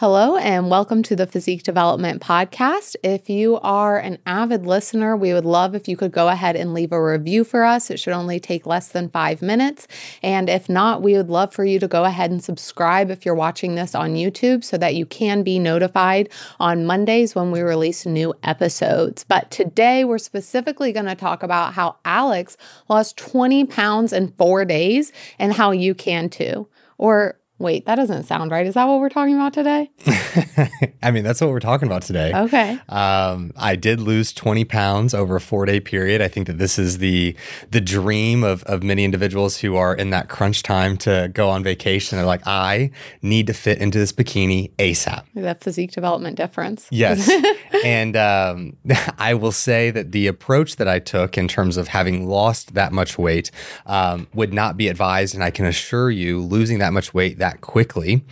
Hello, and welcome to the Physique Development Podcast. If you are an avid listener, we would love if you could go ahead and leave a review for us. It should only take less than five minutes. And if not, we would love for you to go ahead and subscribe if you're watching this on YouTube so that you can be notified on Mondays when we release new episodes. But today, we're specifically going to talk about how Alex lost 20 pounds in four days and how you can too. Or Wait, that doesn't sound right. Is that what we're talking about today? I mean, that's what we're talking about today. Okay. Um, I did lose 20 pounds over a four day period. I think that this is the the dream of, of many individuals who are in that crunch time to go on vacation. They're like, I need to fit into this bikini ASAP. That physique development difference. Yes. and um, I will say that the approach that I took in terms of having lost that much weight um, would not be advised. And I can assure you, losing that much weight that quickly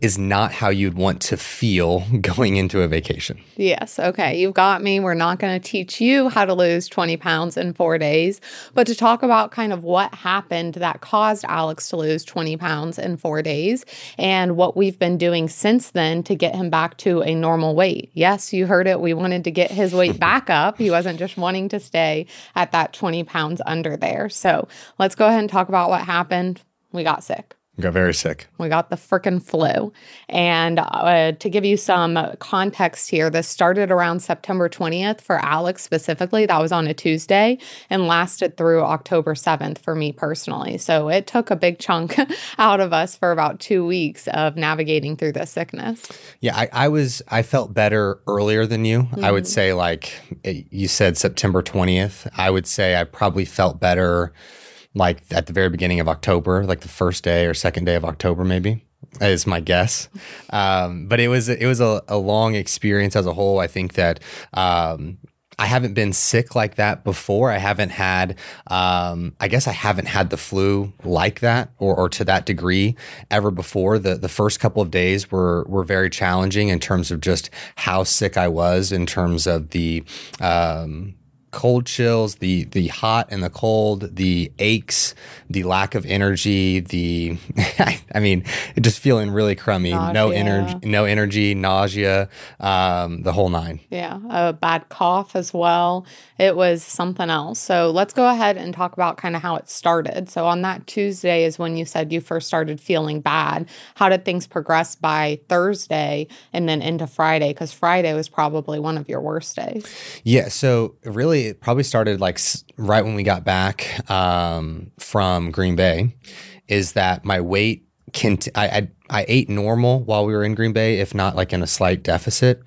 is not how you'd want to feel going into a vacation. Yes. Okay. You've got me. We're not going to teach you how to lose 20 pounds in four days, but to talk about kind of what happened that caused Alex to lose 20 pounds in four days and what we've been doing since then to get him back to a normal weight. Yes, you heard it. We wanted to get his weight back up. He wasn't just wanting to stay at that 20 pounds under there. So let's go ahead and talk about what happened. We got sick. Got very sick. We got the freaking flu. And uh, to give you some context here, this started around September 20th for Alex specifically. That was on a Tuesday and lasted through October 7th for me personally. So it took a big chunk out of us for about two weeks of navigating through this sickness. Yeah, I, I was, I felt better earlier than you. Mm-hmm. I would mm-hmm. say, like, eh, you said September 20th. I would say I probably felt better like at the very beginning of October, like the first day or second day of October, maybe is my guess. Um, but it was it was a, a, long experience as a whole. I think that. Um, I haven't been sick like that before. I haven't had, um, I guess I haven't had the flu like that or, or to that degree ever before. The the first couple of days were were very challenging in terms of just how sick I was, in terms of the um, cold chills, the the hot and the cold, the aches, the lack of energy, the I mean, just feeling really crummy, nausea. no energy, no energy, nausea, um, the whole nine. Yeah, a bad cough as well. It was something else. So let's go ahead and talk about kind of how it started. So on that Tuesday is when you said you first started feeling bad. How did things progress by Thursday and then into Friday? Because Friday was probably one of your worst days. Yeah. So really it probably started like right when we got back um, from Green Bay. Is that my weight? Cont- I, I I ate normal while we were in Green Bay, if not like in a slight deficit.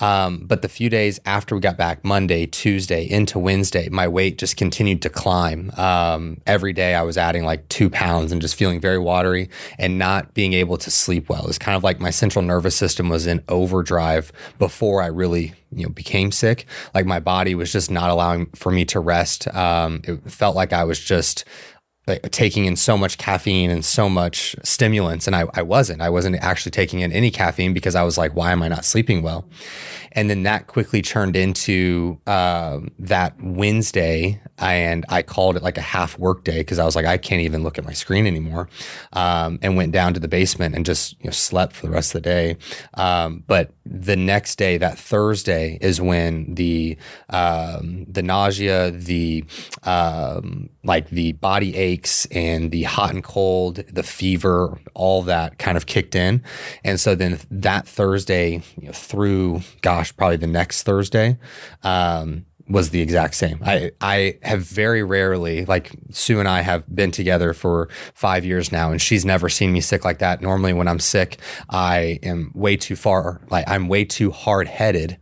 Um, but the few days after we got back, Monday, Tuesday, into Wednesday, my weight just continued to climb. Um, every day I was adding like two pounds and just feeling very watery and not being able to sleep well. It's kind of like my central nervous system was in overdrive before I really you know became sick like my body was just not allowing for me to rest um, it felt like i was just like, taking in so much caffeine and so much stimulants and I, I wasn't. I wasn't actually taking in any caffeine because i was like why am i not sleeping well? And then that quickly turned into uh, that Wednesday, and I called it like a half work day because I was like, I can't even look at my screen anymore, um, and went down to the basement and just you know, slept for the rest of the day. Um, but the next day, that Thursday, is when the um, the nausea, the um, like the body aches, and the hot and cold, the fever, all that kind of kicked in, and so then that Thursday you know, through, gosh probably the next Thursday, um, was the exact same. I I have very rarely like Sue and I have been together for 5 years now and she's never seen me sick like that. Normally when I'm sick, I am way too far like I'm way too hard-headed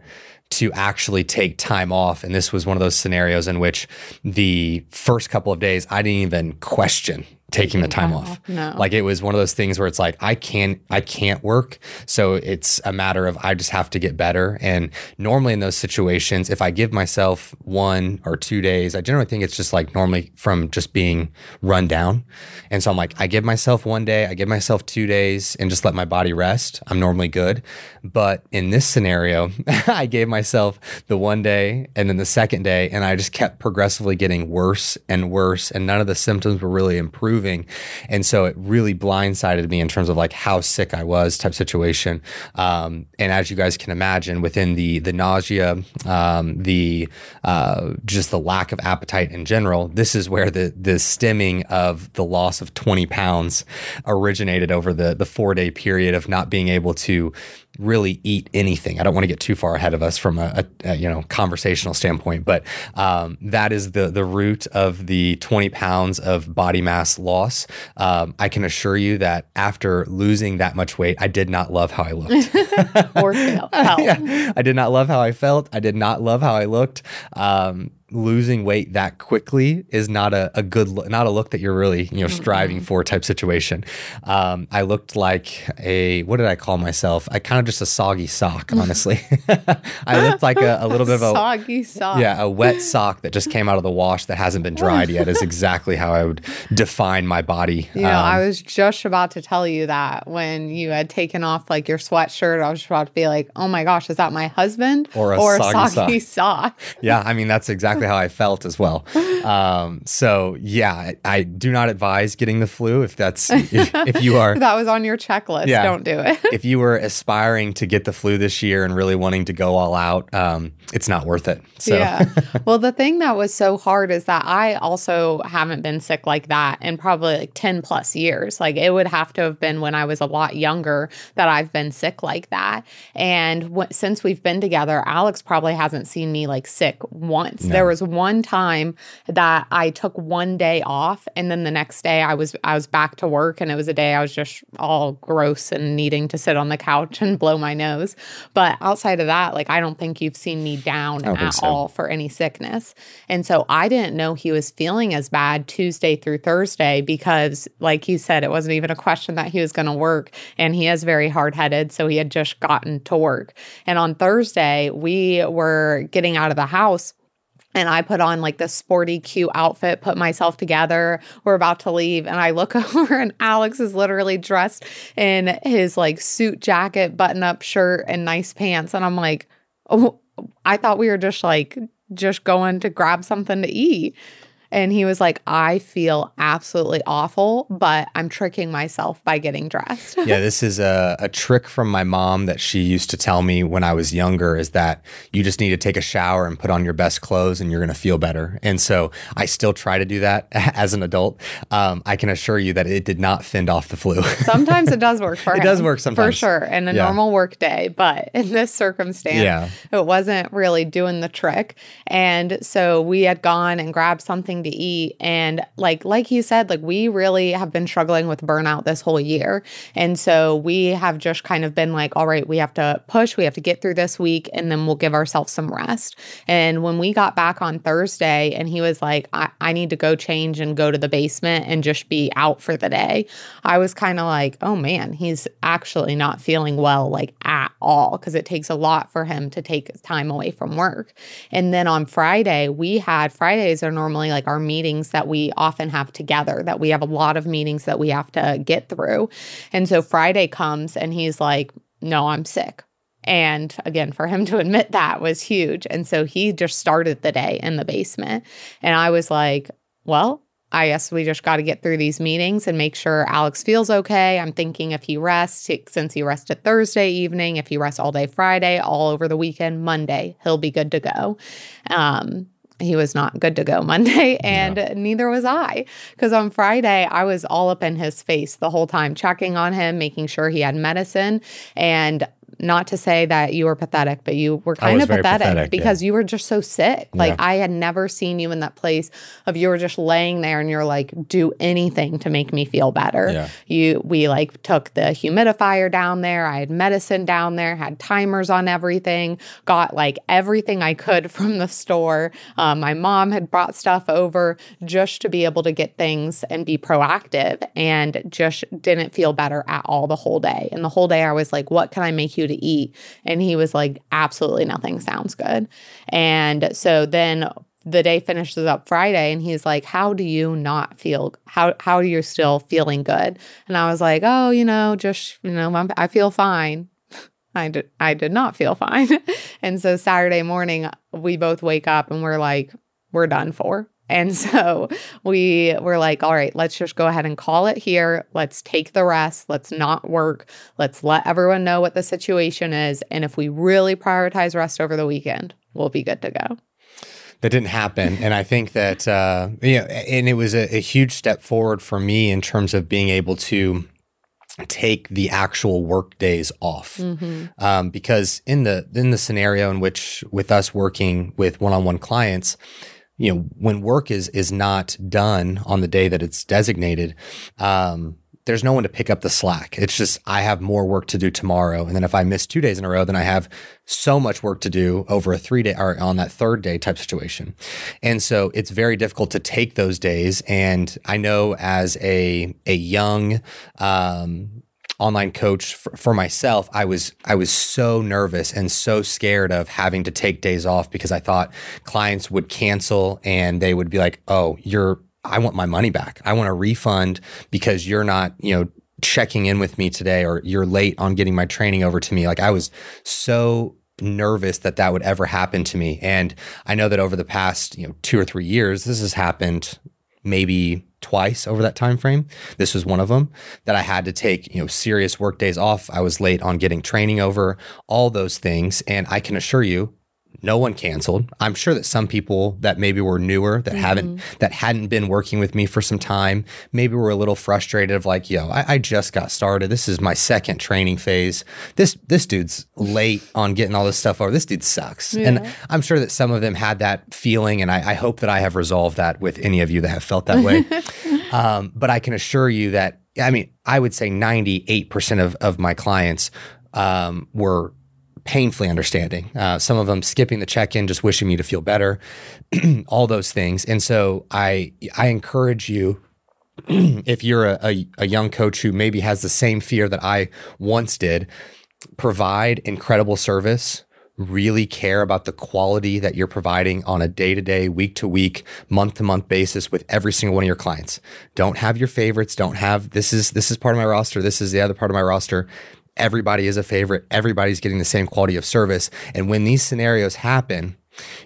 to actually take time off and this was one of those scenarios in which the first couple of days I didn't even question taking the time off. No. Like it was one of those things where it's like I can't I can't work. So it's a matter of I just have to get better. And normally in those situations, if I give myself one or two days, I generally think it's just like normally from just being run down. And so I'm like, I give myself one day, I give myself two days and just let my body rest. I'm normally good. But in this scenario, I gave myself the one day and then the second day, and I just kept progressively getting worse and worse. And none of the symptoms were really improving. And so it really blindsided me in terms of like how sick I was type situation. Um, and as you guys can imagine, within the the nausea, um, the uh, just the lack of appetite in general, this is where the the stemming of the loss of 20 pounds originated over the the four day period of not being able to really eat anything. I don't want to get too far ahead of us from a, a, a you know conversational standpoint, but um, that is the the root of the 20 pounds of body mass loss. Um, I can assure you that after losing that much weight, I did not love how I looked. or felt. yeah, I did not love how I felt. I did not love how I looked. Um, losing weight that quickly is not a, a good look, not a look that you're really you know striving for type situation. Um, I looked like a what did I call myself? I kind of just a soggy sock, honestly. I looked like a, a little bit of a soggy sock. yeah, a wet sock that just came out of the wash that hasn't been dried yet is exactly how I would define my body. You know, Um, I was just about to tell you that when you had taken off like your sweatshirt, I was just about to be like, "Oh my gosh, is that my husband Or a soggy soggy sock?" yeah, I mean that's exactly how I felt as well. Um, so yeah, I, I do not advise getting the flu if that's if, if you are That was on your checklist. Yeah. Don't do it. if you were aspiring to get the flu this year and really wanting to go all out, um, it's not worth it. So Yeah. Well, the thing that was so hard is that I also haven't been sick like that in probably like 10 plus years. Like it would have to have been when I was a lot younger that I've been sick like that. And w- since we've been together, Alex probably hasn't seen me like sick once. There was one time that I took one day off and then the next day I was I was back to work and it was a day I was just all gross and needing to sit on the couch and blow my nose. But outside of that, like I don't think you've seen me down at so. all for any sickness. And so I didn't know he was feeling as bad Tuesday through Thursday because, like you said, it wasn't even a question that he was going to work. And he is very hard headed. So he had just gotten to work. And on Thursday, we were getting out of the house. And I put on like this sporty, cute outfit, put myself together. We're about to leave. And I look over, and Alex is literally dressed in his like suit jacket, button up shirt, and nice pants. And I'm like, oh, I thought we were just like, just going to grab something to eat. And he was like, I feel absolutely awful, but I'm tricking myself by getting dressed. yeah, this is a, a trick from my mom that she used to tell me when I was younger is that you just need to take a shower and put on your best clothes and you're going to feel better. And so I still try to do that as an adult. Um, I can assure you that it did not fend off the flu. sometimes it does work for It him. does work sometimes. For sure. In a Yeah. normal work day. But in this circumstance, Yeah. it wasn't really doing the trick. And so we had gone and grabbed something to eat. And like like you said, like we really have been struggling with burnout this whole year. And so we have just kind of been like, all right, we have to push, we have to get through this week, and then we'll give ourselves some rest. And when we got back on Thursday and he was like, I, I need to go change and go to the basement and just be out for the day, I was kind of like, oh man, he's actually not feeling well like at all because it takes a lot for him to take time away from work. And then on Friday, we had Fridays are normally like our meetings that we often have together, that we have a lot of meetings that we have to get through. And so Friday comes and he's like, no, I'm sick. And again, for him to admit that was huge. And so he just started the day in the basement. And I was like, well, I guess we just got to get through these meetings and make sure Alex feels okay. I'm thinking if he rests, since he rested Thursday evening, if he rests all day Friday, all over the weekend, Monday, he'll be good to go. Um, he was not good to go Monday, and neither was I. Because on Friday, I was all up in his face the whole time, checking on him, making sure he had medicine. And not to say that you were pathetic, but you were kind of pathetic, pathetic, yeah. because you were just so sick. Like Yeah. I had never seen you in that place of you were just laying there and you're like, do anything to make me feel better. Yeah. You we like took the humidifier down there. I had medicine down there, had timers on everything, got like everything I could from the store. Um, my mom had brought stuff over just to be able to get things and be proactive and just didn't feel better at all the whole day. And the whole day I was like, what can I make you to eat? And he was like, absolutely nothing sounds good. And so then the day finishes up Friday and he's like, How do you not feel? How how are you still feeling good? And I was like, Oh, you know, just, you know, I'm, I feel fine. I did, I did not feel fine. and so Saturday morning, we both wake up and we're like, We're done for. And so we were like, all right, let's just go ahead and call it here. Let's take the rest. Let's not work. Let's let everyone know what the situation is. And if we really prioritize rest over the weekend, we'll be good to go that didn't happen. And I think that, uh, you know, and it was a, a, huge step forward for me in terms of being able to take the actual work days off mm-hmm. um, because in the in the scenario in which with us working with one-on-one clients you know when work is is not done on the day that it's designated um, there's no one to pick up the slack. It's just I have more work to do tomorrow, and then if I miss two days in a row, then I have so much work to do over a three day or on that third day type situation. And so it's very difficult to take those days. And I know as a a young um, online coach for, for, myself, I was I was so nervous and so scared of having to take days off because I thought clients would cancel and they would be like, "Oh, you're I want my money back. I want a refund because you're not, you know, checking in with me today or you're late on getting my training over to me. Like I was so nervous that that would ever happen to me. And I know that over the past, you know, 2 or 3 years this has happened maybe twice over that time frame. This was one of them that I had to take, you know, serious work days off. I was late on getting training over, all those things, and I can assure you no one canceled. I'm sure that some people that maybe were newer that mm-hmm. haven't that hadn't been working with me for some time, maybe were a little frustrated of like, yo, I, I, just got started. This is my second training phase. This this dude's late on getting all this stuff over. This dude sucks. Yeah. And I'm sure that some of them had that feeling, and I, I, hope that I have resolved that with any of you that have felt that way. um, but I can assure you that I mean, I would say 98% of, of my clients um, were painfully understanding. Uh, some of them skipping the check-in, just wishing me to feel better, all those things. And so I I encourage you. if you're a, a, a young coach who maybe has the same fear that I once did, provide incredible service really care about the quality that you're providing on a day to day, week to week, month to month basis with every single one of your clients. Don't have your favorites. Don't have this is this is part of my roster. This is the other part of my roster everybody is a favorite, everybody's getting the same quality of service. And when these scenarios happen,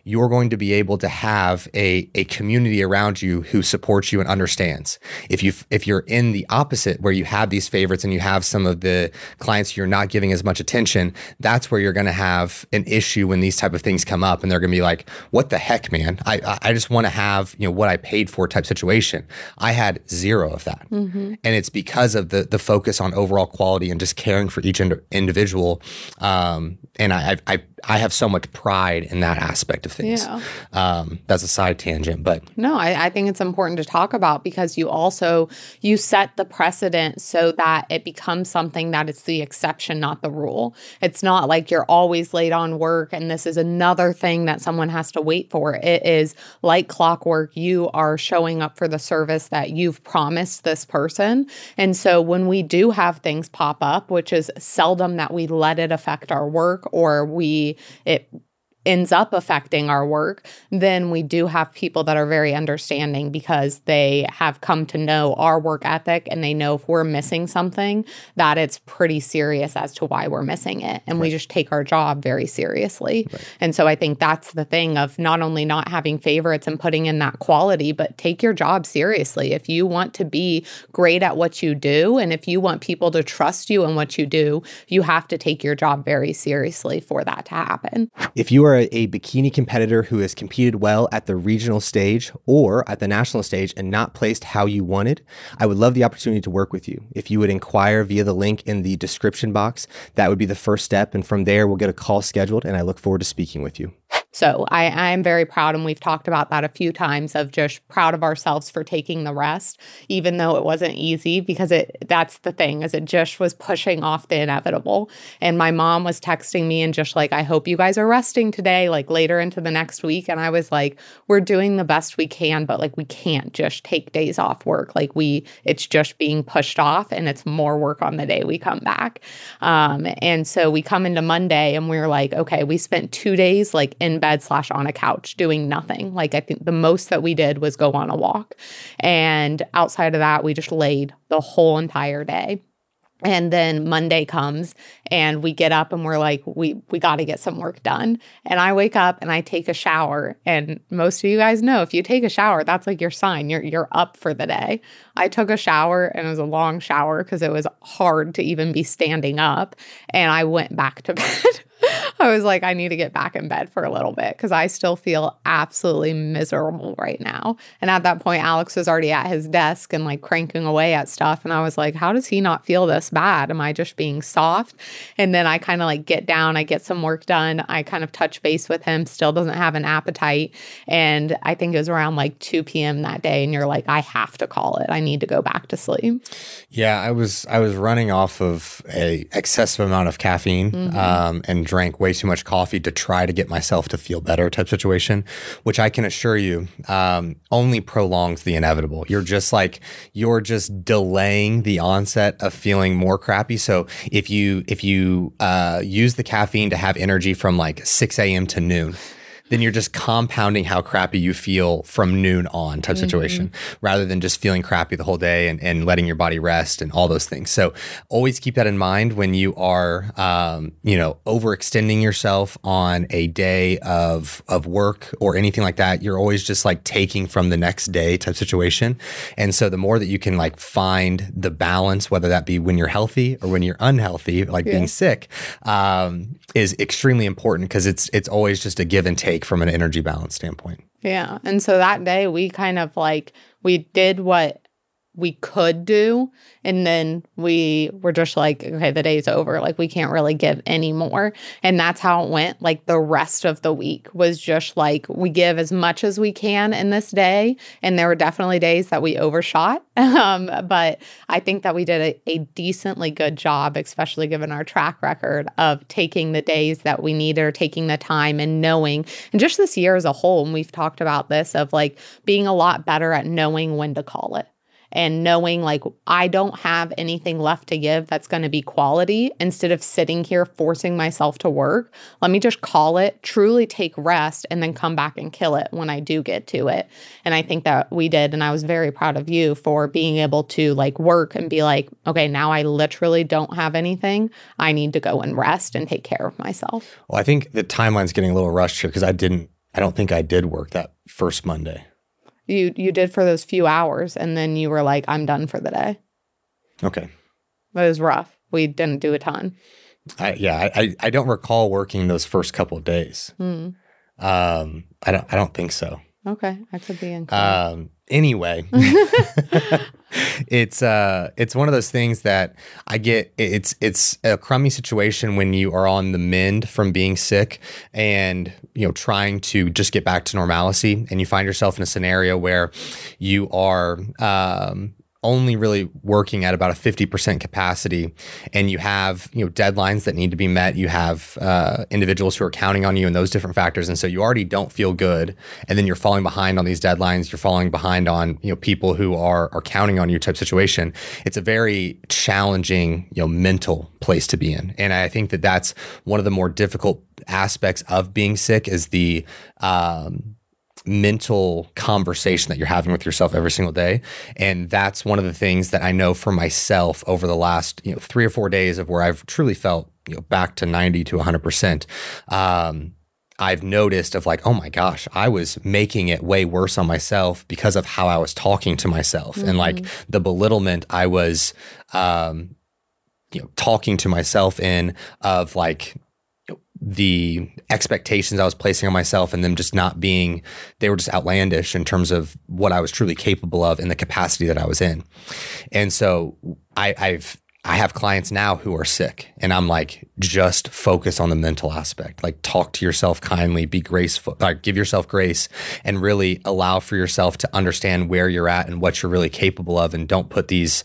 you're going to be able to have a, a community around you who supports you and understands. If you if you're in the opposite where you have these favorites and you have some of the clients you're not giving as much attention, that's where you're going to have an issue when these type of things come up and they're going to be like, "What the heck, man? I I just want to have, you know, what I paid for type situation." I had zero of that. Mm-hmm. And it's because of the the focus on overall quality and just caring for each ind- individual um, and I, I I have so much pride in that aspect of things. Yeah. Um, that's a side tangent, but no, I, I, think it's important to talk about because you also you set the precedent so that it becomes something that it's the exception, not the rule. It's not like you're always late on work and this is another thing that someone has to wait for. It is like clockwork. You are showing up for the service that you've promised this person, and so when we do have things pop up, which is seldom that we let it affect our work or we it ends up affecting our work, then we do have people that are very understanding because they have come to know our work ethic and they know if we're missing something, that it's pretty serious as to why we're missing it. And right. we just take our job very seriously. Right. And so I think that's the thing of not only not having favorites and putting in that quality, but take your job seriously. If you want to be great at what you do and if you want people to trust you in what you do, you have to take your job very seriously for that to happen. If you are are a bikini competitor who has competed well at the regional stage or at the national stage and not placed how you wanted, I would love the opportunity to work with you. If you would inquire via the link in the description box, that would be the first step. And from there, we'll get a call scheduled, and I look forward to speaking with you. So I, am very proud, and we've talked about that a few times of just proud of ourselves for taking the rest, even though it wasn't easy because it that's the thing, is it just was pushing off the inevitable. And my mom was texting me and just like, I hope you guys are resting today, like later into the next week. And I was like, we're doing the best we can, but like we can't just take days off work. Like we it's just being pushed off and it's more work on the day we come back. Um, and so we come into Monday and we we're like, okay, we spent two days like in bed slash on a couch doing nothing. Like I think the most that we did was go on a walk. And outside of that, we just laid the whole entire day. and then monday comes and we get up and we're like we we got to get some work done and i wake up and i take a shower and most of you guys know if you take a shower that's like your sign you're you're up for the day i took a shower and it was a long shower because it was hard to even be standing up and i went back to bed I was like, I need to get back in bed for a little bit because I still feel absolutely miserable right now. And at that point, Alex was already at his desk and like cranking away at stuff. And I was like, how does he not feel this bad? Am I just being soft? And then I kind of like get down, I get some work done. I kind of touch base with him, still doesn't have an appetite. And I think it was around like 2 p.m. that day. And you're like, I have to call it. I need to go back to sleep. Yeah, I was I was running off of a excessive amount of caffeine mm-hmm. um, and drank way too much coffee to try to get myself to feel better type situation, which I can assure you um, only prolongs the inevitable. You're just like you're just delaying the onset of feeling more crappy. So if you if you uh, use the caffeine to have energy from like 6 a.m. to noon then you're just compounding how crappy you feel from noon on type mm-hmm. situation rather than just feeling crappy the whole day and, and letting your body rest and all those things. So always keep that in mind when you are, um, you know, overextending yourself on a day of, of work or anything like that. You're always just like taking from the next day type situation. And so the more that you can like find the balance, whether that be when you're healthy or when you're unhealthy, like yeah. being sick, um, is extremely important because it's, it's always just a give and take from an energy balance standpoint. Yeah. And so that day we kind of like we did what we could do and then we were just like okay the day's over. Like we can't really give any more. And that's how it went. Like the rest of the week was just like we give as much as we can in this day and there were definitely days that we overshot. Um, but i think that we did a, a decently good job especially given our track record of taking the days that we needed or taking the time and knowing and just this year as a whole and we've talked about this of like being a lot better at knowing when to call it and knowing like I don't have anything left to give that's going to be quality instead of sitting here forcing myself to work. Let me just call it, truly take rest, and then come back and kill it when I do get to it. And I think that we did. And I was very proud of you for being able to like work and be like, okay, now I literally don't have anything. I need to go and rest and take care of myself. Well, I think the timeline's getting a little rushed here because I didn't, I don't think I did work that first Monday you you did for those few hours and then you were like i'm done for the day. Okay. It was rough. We didn't do a ton. I, yeah I, I don't recall working those first couple of days. Mm. um i don't i don't think so. Okay. I could be incorrect. um anyway it's uh it's one of those things that I get it's it's a crummy situation when you are on the mend from being sick and you know trying to just get back to normalcy and you find yourself in a scenario where you are um only really working at about a 50% capacity. And you have you know deadlines that need to be met. You have uh, individuals who are counting on you and those different factors. And so you already don't feel good. And then you're falling behind on these deadlines. You're falling behind on you know people who are are counting on you type situation. It's a very challenging you know mental place to be in. And i think that that's one of the more difficult aspects of being sick is the um, mental conversation that you're having with yourself every single day and that's one of the things that i know for myself over the last you know three or four days of where i've truly felt you know back to 90 to 100% um, I've noticed of like, oh my gosh, I was making it way worse on myself because of how I was talking to myself mm-hmm. and like mm-hmm. the belittlement I was, um, you know, talking to myself in of like the expectations I was placing on myself and them just not being, they were just outlandish in terms of what I was truly capable of and the capacity that I was in. And so I, I've, I have clients now who are sick, and I'm like, just focus on the mental aspect. Like, talk to yourself kindly, be graceful, like, give yourself grace, and really allow for yourself to understand where you're at and what you're really capable of. And don't put these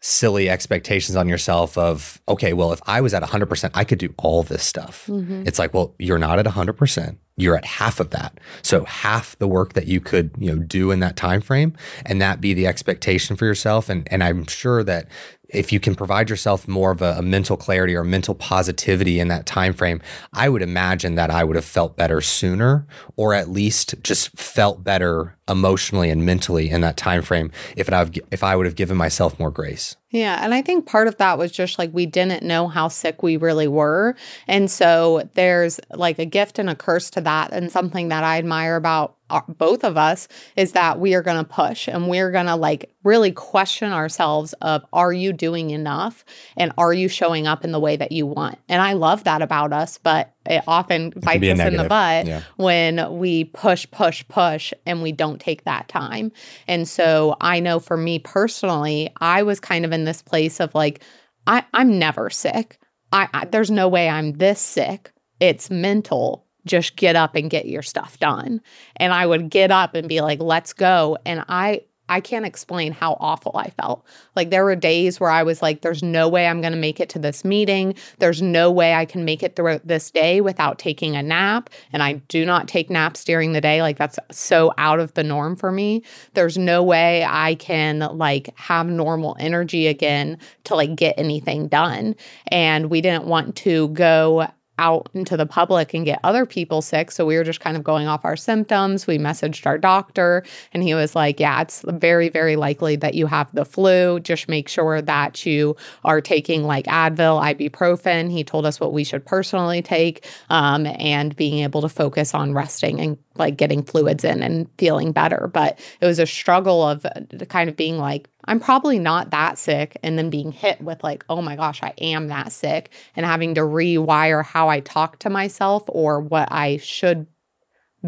silly expectations on yourself of, okay, well, if I was at 100%, I could do all this stuff. Mm-hmm. It's like, well, you're not at 100%. You're at half of that. So half the work that you could, you know, do in that time frame and that be the expectation for yourself and and I'm sure that if you can provide yourself more of a, a, mental clarity or mental positivity in that time frame i would imagine that i would have felt better sooner or at least just felt better emotionally and mentally in that time frame if I've, if I would have given myself more grace. Yeah. And I think part of that was just like we didn't know how sick we really were. And so there's like a gift and a curse to that. And something that I admire about both of us is that we are going to push and we're going to like really question ourselves of are you doing enough? And are you showing up in the way that you want? And i love that about us but it often it bites us in the butt yeah. when we push push push and we don't take that time. And so i know for me personally i was kind of in this place of like I, i'm never sick. I, I there's no way i'm this sick. It's mental just get up and get your stuff done. And I would get up and be like, let's go. And I, I can't explain how awful I felt. Like there were days where I was like, there's no way I'm going to make it to this meeting. There's no way I can make it through this day without taking a nap. And I do not take naps during the day. Like that's so out of the norm for me. There's no way I can like have normal energy again to like get anything done. And we didn't want to go out into the public and get other people sick. So we were just kind of going off our symptoms. We messaged our doctor and he was like, Yeah, it's very, very likely that you have the flu. Just make sure that you are taking like Advil, ibuprofen. He told us what we should personally take um, and being able to focus on resting and like getting fluids in and feeling better. But it was a struggle of uh, kind of being like, I'm probably not that sick. And then being hit with, like, oh my gosh, I am that sick. And having to rewire how I talk to myself or what I should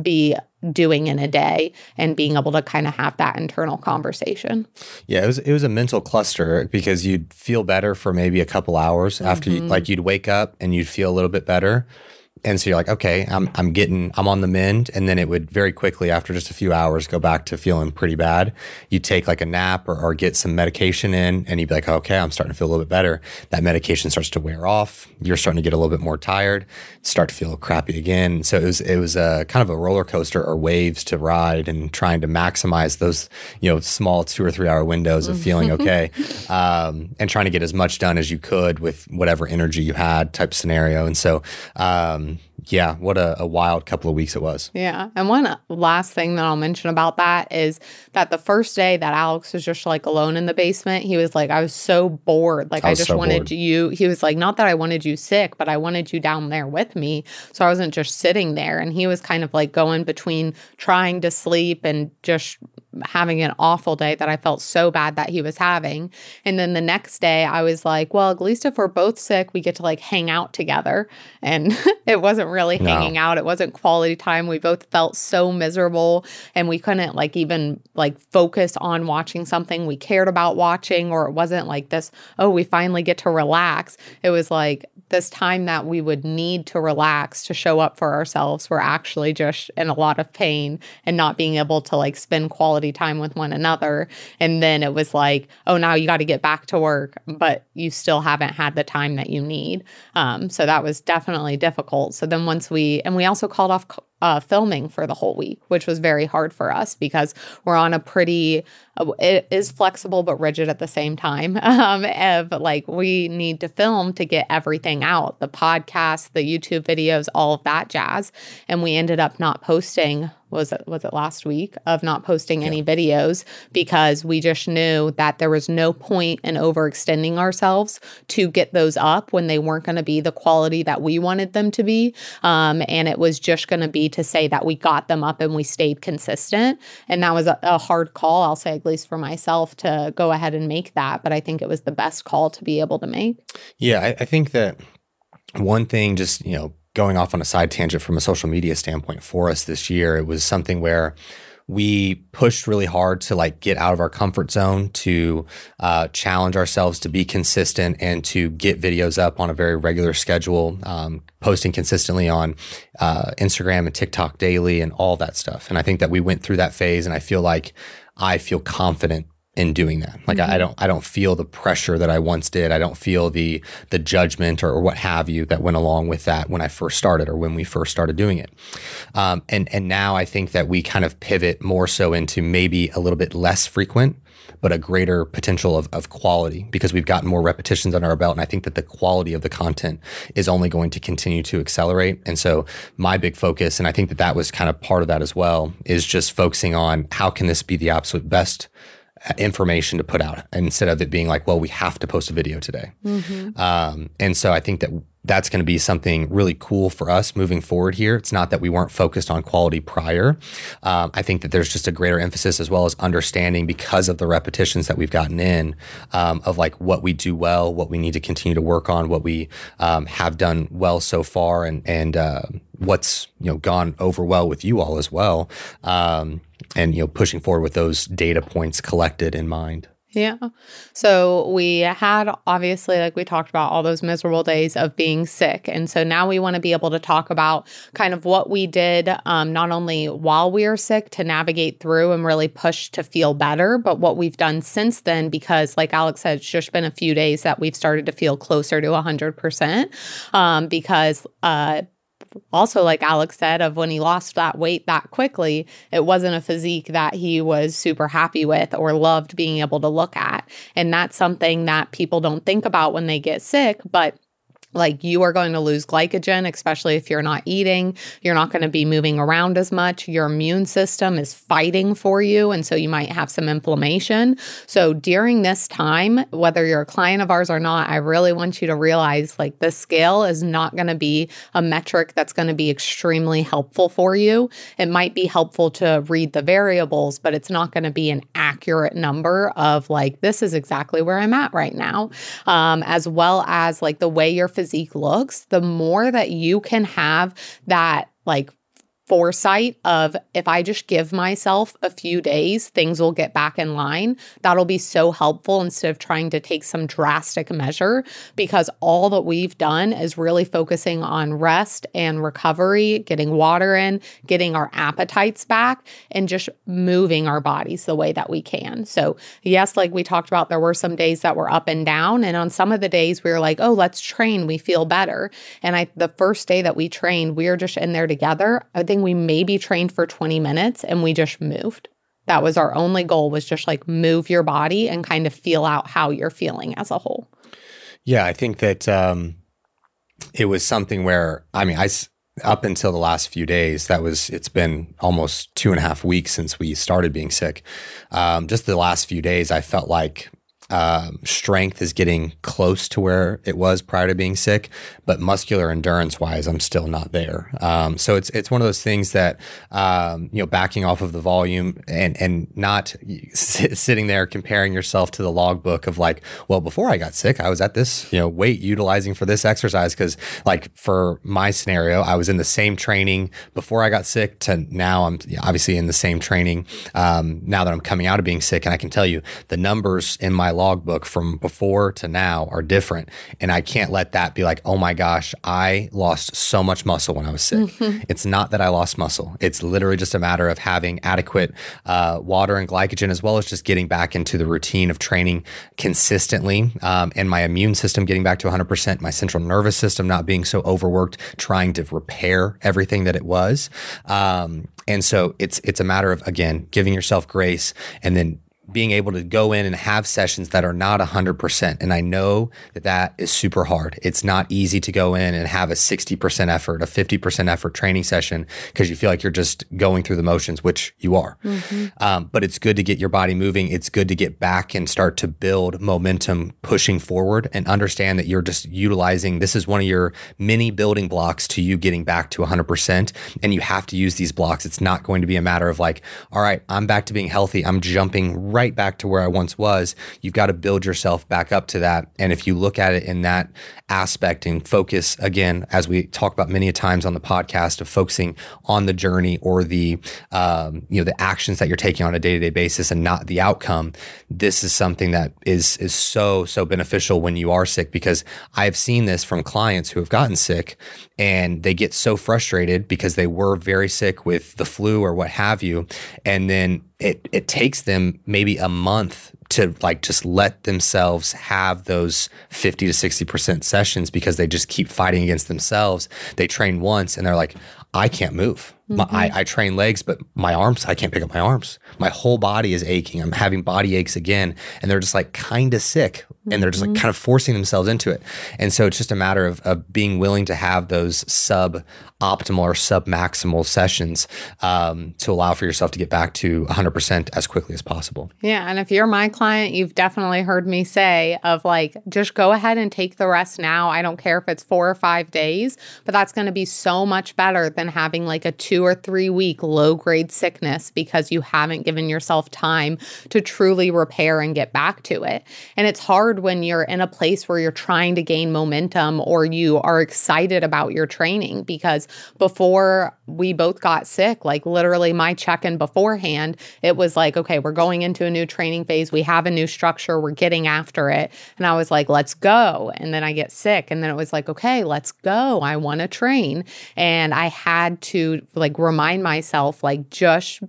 be doing in a day and being able to kind of have that internal conversation. Yeah, it was it was a mental cluster because you'd feel better for maybe a couple hours mm-hmm. after you like you'd wake up and you'd feel a little bit better and so you're like, okay, I'm I'm getting I'm on the mend, and then it would very quickly after just a few hours go back to feeling pretty bad. You take like a nap or, or get some medication in, and you'd be like, okay, I'm starting to feel a little bit better. That medication starts to wear off. You're starting to get a little bit more tired, start to feel crappy again. So it was it was a kind of a roller coaster or waves to ride, and trying to maximize those you know small two or three hour windows of feeling mm-hmm. okay, um, and trying to get as much done as you could with whatever energy you had type scenario. And so. Um, yeah, what a, a, wild couple of weeks it was. Yeah. And one last thing that I'll mention about that is that the first day that Alex was just like alone in the basement, he was like, I was so bored. Like, I, I just so wanted bored. you, he was like, not that I wanted you sick, but I wanted you down there with me. So I wasn't just sitting there. And he was kind of like going between trying to sleep and just having an awful day that I felt so bad that he was having. And then the next day, I was like, well, at least if we're both sick, we get to like hang out together. And it wasn't really no. hanging out, it wasn't quality time. We both felt so miserable and we couldn't like even like focus on watching something we cared about watching, or it wasn't like this, oh, we finally get to relax. It was like, this time that we would need to relax to show up for ourselves, we're actually just in a lot of pain and not being able to like spend quality time with one another. And then it was like, oh, now you got to get back to work, but you still haven't had the time that you need. Um, so that was definitely difficult. So then once we, and we also called off uh, filming for the whole week, which was very hard for us because we're on a pretty, it is flexible but rigid at the same time. Um, of like we need to film to get everything out, the podcast, the YouTube videos, all of that jazz, and we ended up not posting was it was it last week of not posting yeah. any videos because we just knew that there was no point in overextending ourselves to get those up when they weren't going to be the quality that we wanted them to be um, and it was just going to be to say that we got them up and we stayed consistent and that was a, a hard call i'll say at least for myself to go ahead and make that but i think it was the best call to be able to make. Yeah I, I think that one thing just you know going off on a side tangent from a social media standpoint for us this year, it was something where we pushed really hard to like get out of our comfort zone to uh, challenge ourselves to be consistent and to get videos up on a very regular schedule um, posting consistently on uh, instagram and tiktok daily and all that stuff. And i think that we went through that phase and i feel like i feel confident in doing that. Like I, I don't I don't feel the pressure that I once did. I don't feel the the judgment or, or what have you that went along with that when I first started or when we first started doing it. Um, and and now I think that we kind of pivot more so into maybe a little bit less frequent but a greater potential of, of quality because we've gotten more repetitions under our belt. And I think that the quality of the content is only going to continue to accelerate. And so my big focus, and I think that that was kind of part of that as well, is just focusing on how can this be the absolute best information to put out instead of it being like, well, we have to post a video today. Mm-hmm. Um, and so I think that that's going to be something really cool for us moving forward here. It's not that we weren't focused on quality prior. Um, I think that there's just a greater emphasis as well as understanding because of the repetitions that we've gotten in um, of like what we do well, what we need to continue to work on, what we um, have done well so far, and and uh, what's you know gone over well with you all as well. Um, and you know pushing forward with those data points collected in mind. Yeah. So we had obviously, like we talked about, all those miserable days of being sick. And so now we want to be able to talk about kind of what we did, um, not only while we were sick to navigate through and really push to feel better, but what we've done since then, because like Alex said, it's just been a few days that we've started to feel closer to 100%. Um, because, uh, also, like Alex said, of when he lost that weight that quickly, it wasn't a physique that he was super happy with or loved being able to look at. And that's something that people don't think about when they get sick, but like you are going to lose glycogen, especially if you're not eating. You're not going to be moving around as much. Your immune system is fighting for you. And so you might have some inflammation. So during this time, whether you're a client of ours or not, I really want you to realize like the scale is not going to be a metric that's going to be extremely helpful for you. It might be helpful to read the variables, but it's not going to be an accurate number of like, this is exactly where I'm at right now, um, as well as like the way you're physique looks, the more that you can have that like foresight of if I just give myself a few days, things will get back in line. That'll be so helpful instead of trying to take some drastic measure because all that we've done is really focusing on rest and recovery, getting water in, getting our appetites back, and just moving our bodies the way that we can. So, yes, like we talked about, there were some days that were up and down. And on some of the days, we were like, oh, let's train. We feel better. And I, the first day that we trained, we were just in there together. I think we maybe trained for 20 minutes and we just moved. That was our only goal was just like move your body and kind of feel out how you're feeling as a whole. Yeah, I think that um, it was something where I mean, I up until the last few days, that was it's been almost two and a half weeks since we started being sick. Um, just the last few days, I felt like um, strength is getting close to where it was prior to being sick, but muscular endurance wise, I'm still not there. Um, so it's it's one of those things that um, you know, backing off of the volume and and not sit, sitting there comparing yourself to the logbook of like, well, before I got sick, I was at this you know weight utilizing for this exercise because like for my scenario, I was in the same training before I got sick to now I'm obviously in the same training um, now that I'm coming out of being sick, and I can tell you the numbers in my logbook from before to now are different. And I can't let that be like, oh my gosh, I lost so much muscle when I was sick. Mm-hmm. It's not that I lost muscle. It's literally just a matter of having adequate uh, water and glycogen, as well as just getting back into the routine of training consistently um, and my immune system getting back to 100%, my central nervous system not being so overworked, trying to repair everything that it was. Um, and so it's it's a matter of again giving yourself grace and then being able to go in and have sessions that are not 100%. And I know that that is super hard. It's not easy to go in and have a 60% effort, a 50% effort training session because you feel like you're just going through the motions, which you are. Mm-hmm. Um, but it's good to get your body moving. It's good to get back and start to build momentum pushing forward and understand that you're just utilizing this is one of your mini building blocks to you getting back to 100%. And you have to use these blocks. It's not going to be a matter of like, all right, I'm back to being healthy. I'm jumping right right back to where I once was, you've got to build yourself back up to that. And if you look at it in that aspect and focus again, as we talk about many times on the podcast of focusing on the journey or the, um, you know, the actions that you're taking on a day to day basis and not the outcome, this is something that is, is so, so beneficial when you are sick because I've seen this from clients who have gotten sick and they get so frustrated because they were very sick with the flu or what have you. And then it, it takes them maybe a month to like just let themselves have those 50 to 60% sessions because they just keep fighting against themselves. They train once and they're like, I can't move. I, Mm-hmm. I train legs, but my arms, I can't pick up my arms. My whole body is aching. I'm having body aches again. And they're just like kind of sick and they're just Mm-hmm. like kind of forcing themselves into it. And so it's just a matter of, of being willing to have those sub optimal or sub maximal sessions um, to allow for yourself to get back to 100% as quickly as possible. Yeah. And if you're my client, you've definitely heard me say, of like, just go ahead and take the rest now. I don't care if it's four or five days, but that's going to be so much better than having like a two or three week low grade sickness because you haven't given yourself time to truly repair and get back to it. And it's hard when you're in a place where you're trying to gain momentum or you are excited about your training because before we both got sick, like literally my check in beforehand, it was like, okay, we're going into a new training phase. We have a new structure. We're getting after it. And I was like, let's go. And then I get sick. And then it was like, okay, let's go. I want to train. And I had to like remind myself, like, just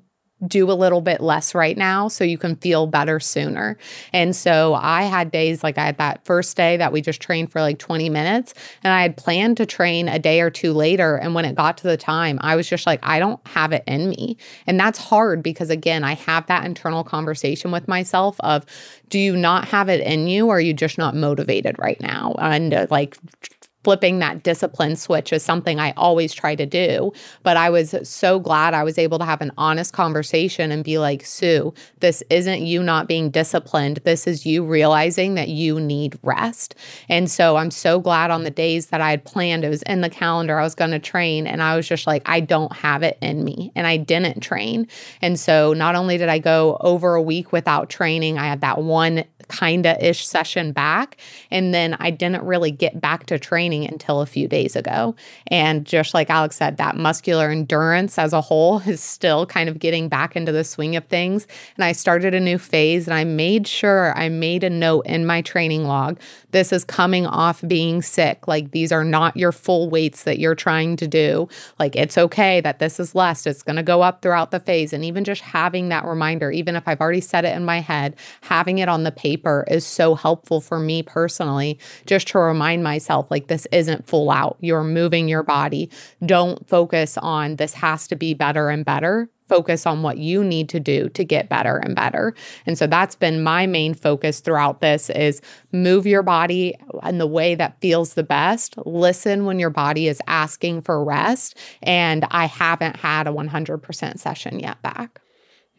do a little bit less right now so you can feel better sooner. And so I had days like I had that first day that we just trained for like 20 minutes and I had planned to train a day or two later and when it got to the time I was just like I don't have it in me. And that's hard because again I have that internal conversation with myself of do you not have it in you or are you just not motivated right now? And uh, like flipping that discipline switch is something I always try to do. But I was so glad I was able to have an honest conversation and be like, Sue, this isn't you not being disciplined. This is you realizing that you need rest. And so I'm so glad on the days that I had planned, it was in the calendar, I was going to train. And I was just like, I don't have it in me. And I didn't train. And so not only did I go over a week without training, I had that one kind of ish session back. And then I didn't really get back to training until a few days ago. And just like Alex said, that muscular endurance as a whole is still kind of getting back into the swing of things. And I started a new phase and I made sure I made a note in my training log. This is coming off being sick. Like these are not your full weights that you're trying to do. Like it's okay that this is less. It's going to go up throughout the phase. And even just having that reminder, even if I've already said it in my head, having it on the paper is so helpful for me personally, just to remind myself like this isn't full out. You're moving your body. Don't focus on this has to be better and better. Focus on what you need to do to get better and better. And so that's been my main focus throughout this is move your body in the way that feels the best. Listen when your body is asking for rest. And I haven't had a 100% session yet back.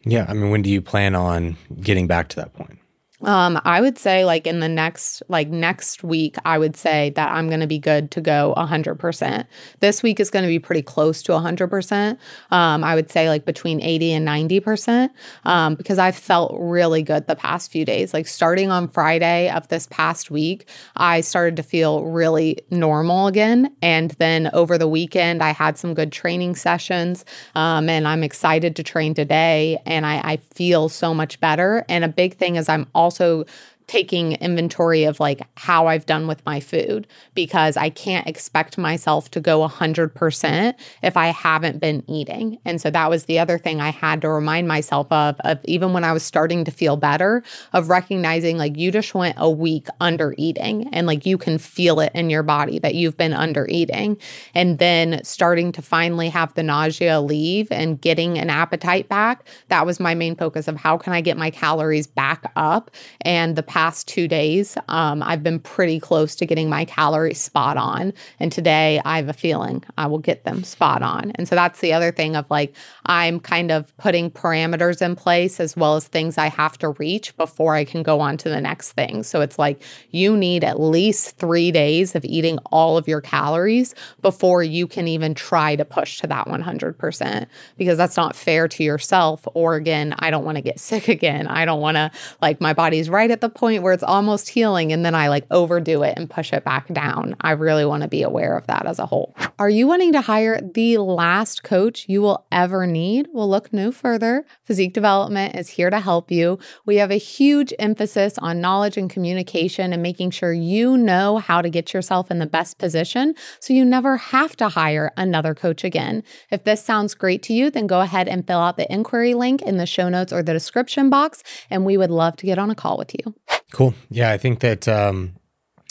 Yeah. I mean, when do you plan on getting back to that point? Um, I would say like in the next like next week, I would say that I'm going to be good to go 100%. This week is going to be pretty close to 100%. Um, I would say like between 80 and 90% um, because I've felt really good the past few days. Like starting on Friday of this past week, I started to feel really normal again. And then over the weekend, I had some good training sessions um, and I'm excited to train today. And I, I feel so much better. And a big thing is I'm also also taking inventory of like how I've done with my food because I can't expect myself to go 100% if I haven't been eating. And so that was the other thing I had to remind myself of of even when I was starting to feel better of recognizing like you just went a week under eating and like you can feel it in your body that you've been under eating and then starting to finally have the nausea leave and getting an appetite back. That was my main focus of how can I get my calories back up and the past two days, um, I've been pretty close to getting my calories spot on. And today I have a feeling I will get them spot on. And so that's the other thing of like, I'm kind of putting parameters in place as well as things I have to reach before I can go on to the next thing. So it's like, you need at least three days of eating all of your calories before you can even try to push to that 100% because that's not fair to yourself. Or again, I don't want to get sick again. I don't want to, like, my body's right at the point where it's almost healing and then I like overdo it and push it back down. I really want to be aware of that as a whole. Are you wanting to hire the last coach you will ever need? Well, look no further. Physique Development is here to help you. We have a huge emphasis on knowledge and communication and making sure you know how to get yourself in the best position so you never have to hire another coach again. If this sounds great to you, then go ahead and fill out the inquiry link in the show notes or the description box, and we would love to get on a call with you. Cool. Yeah, I think that um,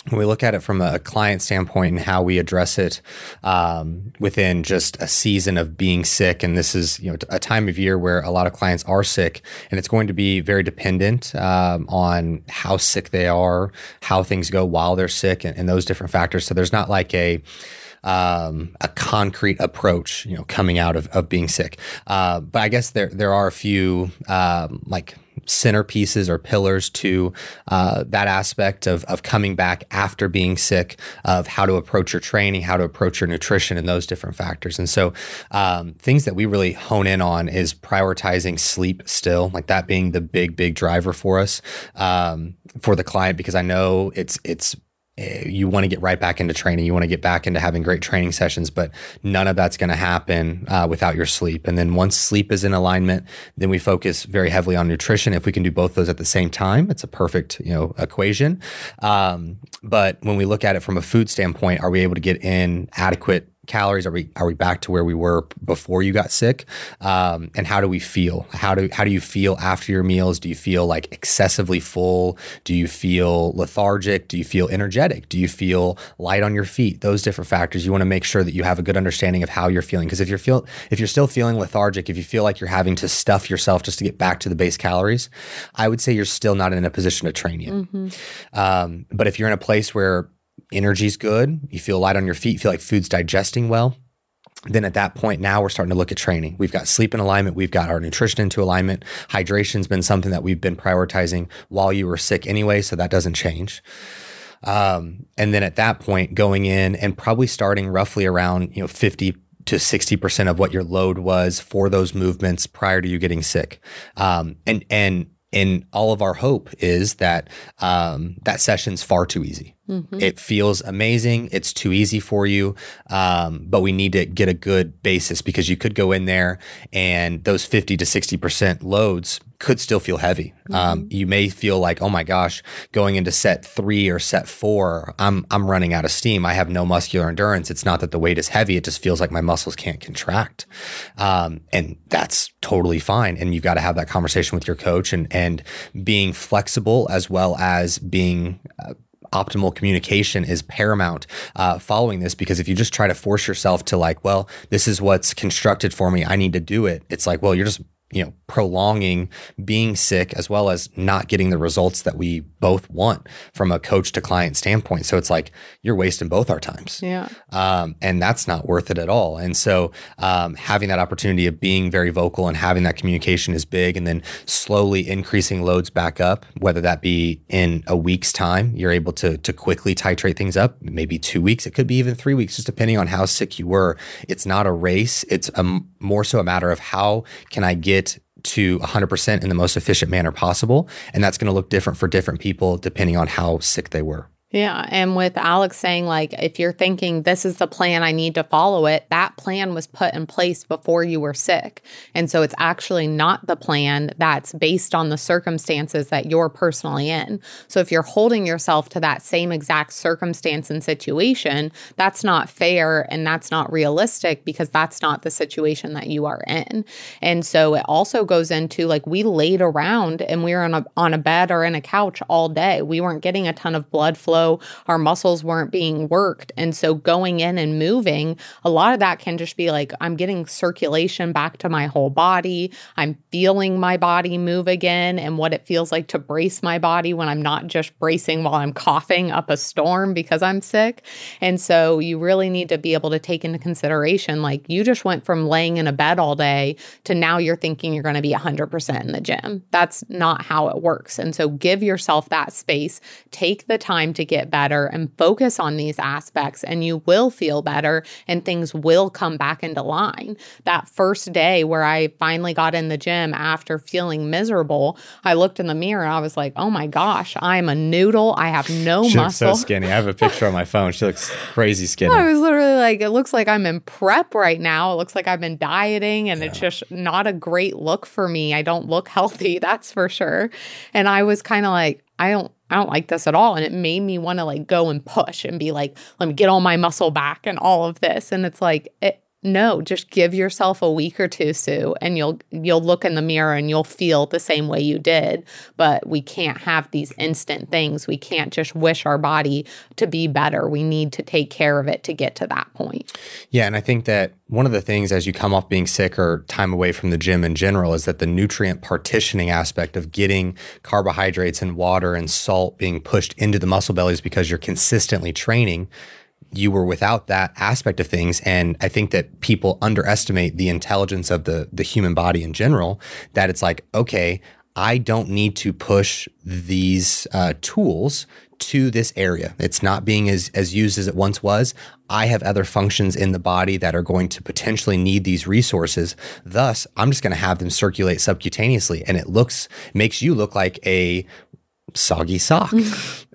when we look at it from a client standpoint and how we address it um, within just a season of being sick, and this is you know a time of year where a lot of clients are sick, and it's going to be very dependent um, on how sick they are, how things go while they're sick, and, and those different factors. So there's not like a um, a concrete approach, you know, coming out of, of being sick. Uh, but I guess there there are a few um, like centerpieces or pillars to uh, that aspect of, of coming back after being sick, of how to approach your training, how to approach your nutrition, and those different factors. And so, um, things that we really hone in on is prioritizing sleep still, like that being the big, big driver for us um, for the client, because I know it's it's you want to get right back into training. You want to get back into having great training sessions, but none of that's going to happen uh, without your sleep. And then once sleep is in alignment, then we focus very heavily on nutrition. If we can do both those at the same time, it's a perfect you know equation. Um, but when we look at it from a food standpoint, are we able to get in adequate calories? Are we are we back to where we were before you got sick? Um, and how do we feel? How do how do you feel after your meals? Do you feel like excessively full? Do you feel lethargic? Do you feel energetic? Do you feel light on your feet? Those different factors. You want to make sure that you have a good understanding of how you're feeling. Because if you're feel if you're still feeling lethargic, if you feel like you're having to stuff yourself just to get back to the base calories, I would say you're still not in a position to train you. Mm-hmm. Um, but if you're in a place where energy's good, you feel light on your feet, feel like food's digesting well, then at that point now we're starting to look at training. We've got sleep in alignment we've got our nutrition into alignment. Hydration's been something that we've been prioritizing while you were sick anyway so that doesn't change. Um, and then at that point going in and probably starting roughly around you know 50 to 60% of what your load was for those movements prior to you getting sick. Um, and and and all of our hope is that um, that session's far too easy Mm-hmm. It feels amazing. It's too easy for you. Um, but we need to get a good basis because you could go in there and those 50 to 60% loads could still feel heavy. Um, mm-hmm. Um, you may feel like, oh my gosh, going into set three or set four, I'm I'm running out of steam. I have no muscular endurance. It's not that the weight is heavy; it just feels like my muscles can't contract, um, and that's totally fine. And you've got to have that conversation with your coach and and being flexible as well as being uh, optimal communication is paramount uh, following this because if you just try to force yourself to like well this is what's constructed for me i need to do it it's like well you're just you know prolonging being sick as well as not getting the results that we both want from a coach to client standpoint. So it's like you're wasting both our times. Yeah. Um, and that's not worth it at all. And so um, having that opportunity of being very vocal and having that communication is big and then slowly increasing loads back up whether that be in a week's time you're able to to quickly titrate things up maybe two weeks it could be even three weeks just depending on how sick you were. It's not a race. It's a, more so a matter of how can i get to 100% in the most efficient manner possible. And that's going to look different for different people depending on how sick they were. Yeah. And with Alex saying, like, if you're thinking this is the plan, I need to follow it, that plan was put in place before you were sick. And so it's actually not the plan that's based on the circumstances that you're personally in. So if you're holding yourself to that same exact circumstance and situation, that's not fair and that's not realistic because that's not the situation that you are in. And so it also goes into like we laid around and we were on a, on a bed or in a couch all day. We weren't getting a ton of blood flow our muscles weren't being worked. And so going in and moving, a lot of that can just be like, I'm getting circulation back to my whole body. I'm feeling my body move again and what it feels like to brace my body when I'm not just bracing while I'm coughing up a storm because I'm sick. And so you really need to be able to take into consideration like you just went from laying in a bed all day to now you're thinking you're going to be 100% in the gym. That's not how it works. And so give yourself that space. Take the time to get better and focus on these aspects and you will feel better and things will come back into line. That first day where I finally got in the gym after feeling miserable, I looked in the mirror and I was like, "Oh my gosh, I'm a noodle. I have no she muscle." looks so skinny. I have a picture on my phone. She looks crazy skinny. I was literally like, it looks like I'm in prep right now. It looks like I've been dieting and it's just not a great look for me. I don't look healthy, that's for sure. And I was kind of like, I don't I don't like this at all. And it made me want to like go and push and be like, let me get all my muscle back and all of this. And it's like, it, no, just give yourself a week or two, Sue, and you'll you'll look in the mirror and you'll feel the same way you did. But we can't have these instant things. We can't just wish our body to be better. We need to take care of it to get to that point. Yeah, and I think that one of the things as you come off being sick or time away from the gym in general is that the nutrient partitioning aspect of getting carbohydrates and water and salt being pushed into the muscle bellies because you're consistently training you were without that aspect of things. And i think that people underestimate the intelligence of the the human body in general that it's like okay i don't need to push these uh, tools to this area. It's not being as, as used as it once was. I have other functions in the body that are going to potentially need these resources. Thus i'm just going to have them circulate subcutaneously and it looks makes you look like a soggy sock. um,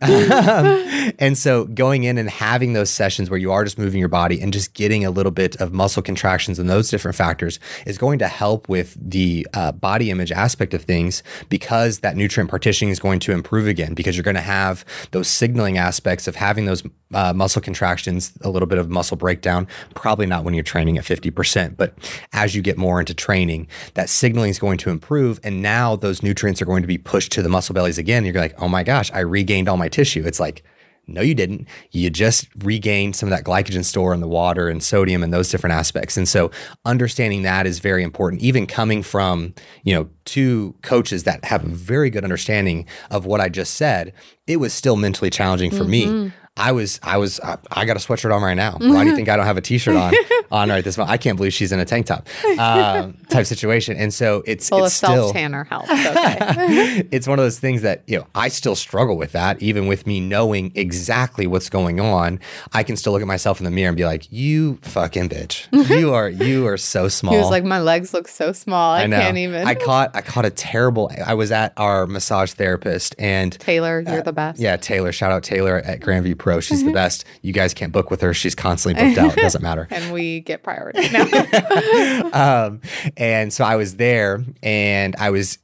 and so going in and having those sessions where you are just moving your body and just getting a little bit of muscle contractions and those different factors is going to help with the uh, body image aspect of things because that nutrient partitioning is going to improve again because you're going to have those signaling aspects of having those uh, muscle contractions, a little bit of muscle breakdown. Probably not when you're training at 50%, but as you get more into training, that signaling is going to improve. And now those nutrients are going to be pushed to the muscle bellies again. You're like, oh my gosh, I regained all my tissue. It's like, no, you didn't. You just regained some of that glycogen store in the water and sodium and those different aspects. And so understanding that is very important, even coming from, you know, two coaches that have a very good understanding of what I just said, it was still mentally challenging for mm-hmm. me. I was, I was, I, I, got a sweatshirt on right now. Why do you think I don't have a t-shirt on on right this moment? I can't believe she's in a tank top um, type situation. And so it's, well, it's a self tanner helps. Okay. it's one of those things that you know I still struggle with that, even with me knowing exactly what's going on. I can still look at myself in the mirror and be like, "You fucking bitch, you are you are so small." He was like, "My legs look so small. I, I can't even." I caught I caught a terrible. I was at our massage therapist and Taylor, you're uh, the best. Yeah, Taylor. Shout out Taylor at Grandview Pro. She's the best. You guys can't book with her. She's constantly booked out. It doesn't matter. and we get priority now. um, and so I was there and I was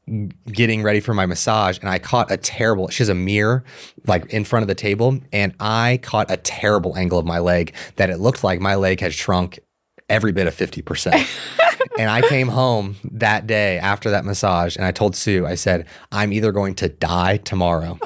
getting ready for my massage and I caught a terrible, she has a mirror like in front of the table and I caught a terrible angle of my leg that it looked like my leg had shrunk every bit of 50%. and I came home that day after that massage and I told Sue, I said, I'm either going to die tomorrow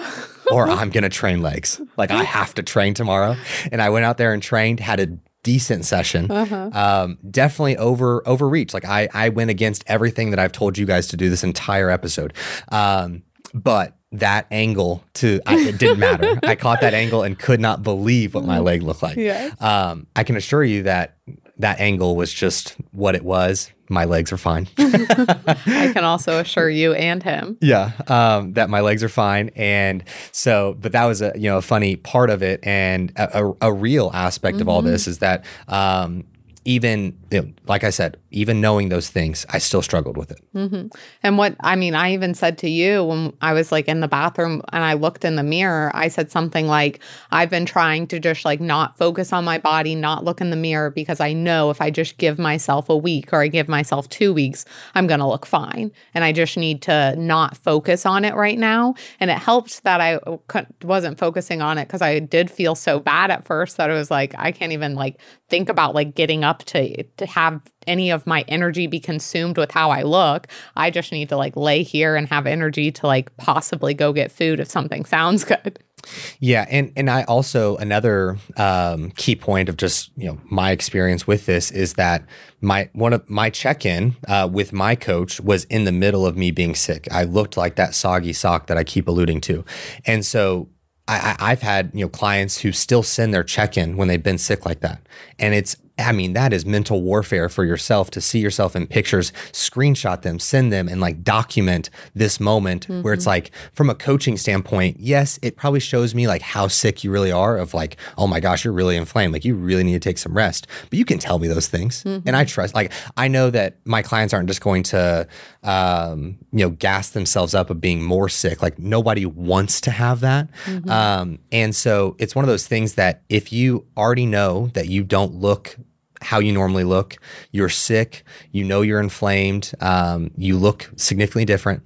or I'm going to train legs. Like I have to train tomorrow. And I went out there and trained, had a decent session. Uh-huh. Um, definitely over overreach. Like I I went against everything that I've told you guys to do this entire episode. Um, but that angle to I, it didn't matter. I caught that angle and could not believe what my leg looked like. Yes. Um, I can assure you that that angle was just what it was. My legs are fine. I can also assure you and him. Yeah, um, that my legs are fine, and so, but that was a you know a funny part of it, and a, a, a real aspect mm-hmm. of all this mm-hmm. is that um, even you know, like I said, even knowing those things, I still struggled with it. Mm-hmm. And what I mean, I even said to you when I was like in the bathroom and I looked in the mirror, I said something like, I've been trying to just like not focus on my body, not look in the mirror because I know if I just give myself a week or I give myself two weeks, I'm to look fine. And I just need to not focus on it right now. And it helped that I wasn't focusing on it because I did feel so bad at first that it was like, I can't even like think about like getting up to to have any of my energy be consumed with how I look. I just need to like lay here and have energy to like possibly go get food if something sounds good. Yeah, and and I also another um, key point of just you know my experience with this is that my one of my check in uh, with my coach was in the middle of me being sick. I looked like that soggy sock that I keep alluding to, and so I, have had you know clients who still send their check in when they've been sick like that, and it's I mean, that is mental warfare for yourself to see yourself in pictures, screenshot them, send them, and like document this moment mm-hmm. where it's mm-hmm. like, from a coaching standpoint, yes, it probably shows me like how sick you really are of like, oh my gosh, you're really inflamed. Like, you really need to take some rest. But you can tell me those things. Mm-hmm. And I trust, like, I know that my clients aren't just going to, um, you know, gas themselves up of being more sick. Like, nobody wants to have that. Mm-hmm. Um, and so it's one of those things that if you already know that you don't look how you normally look. You're sick. You know you're inflamed. Um, you look significantly different.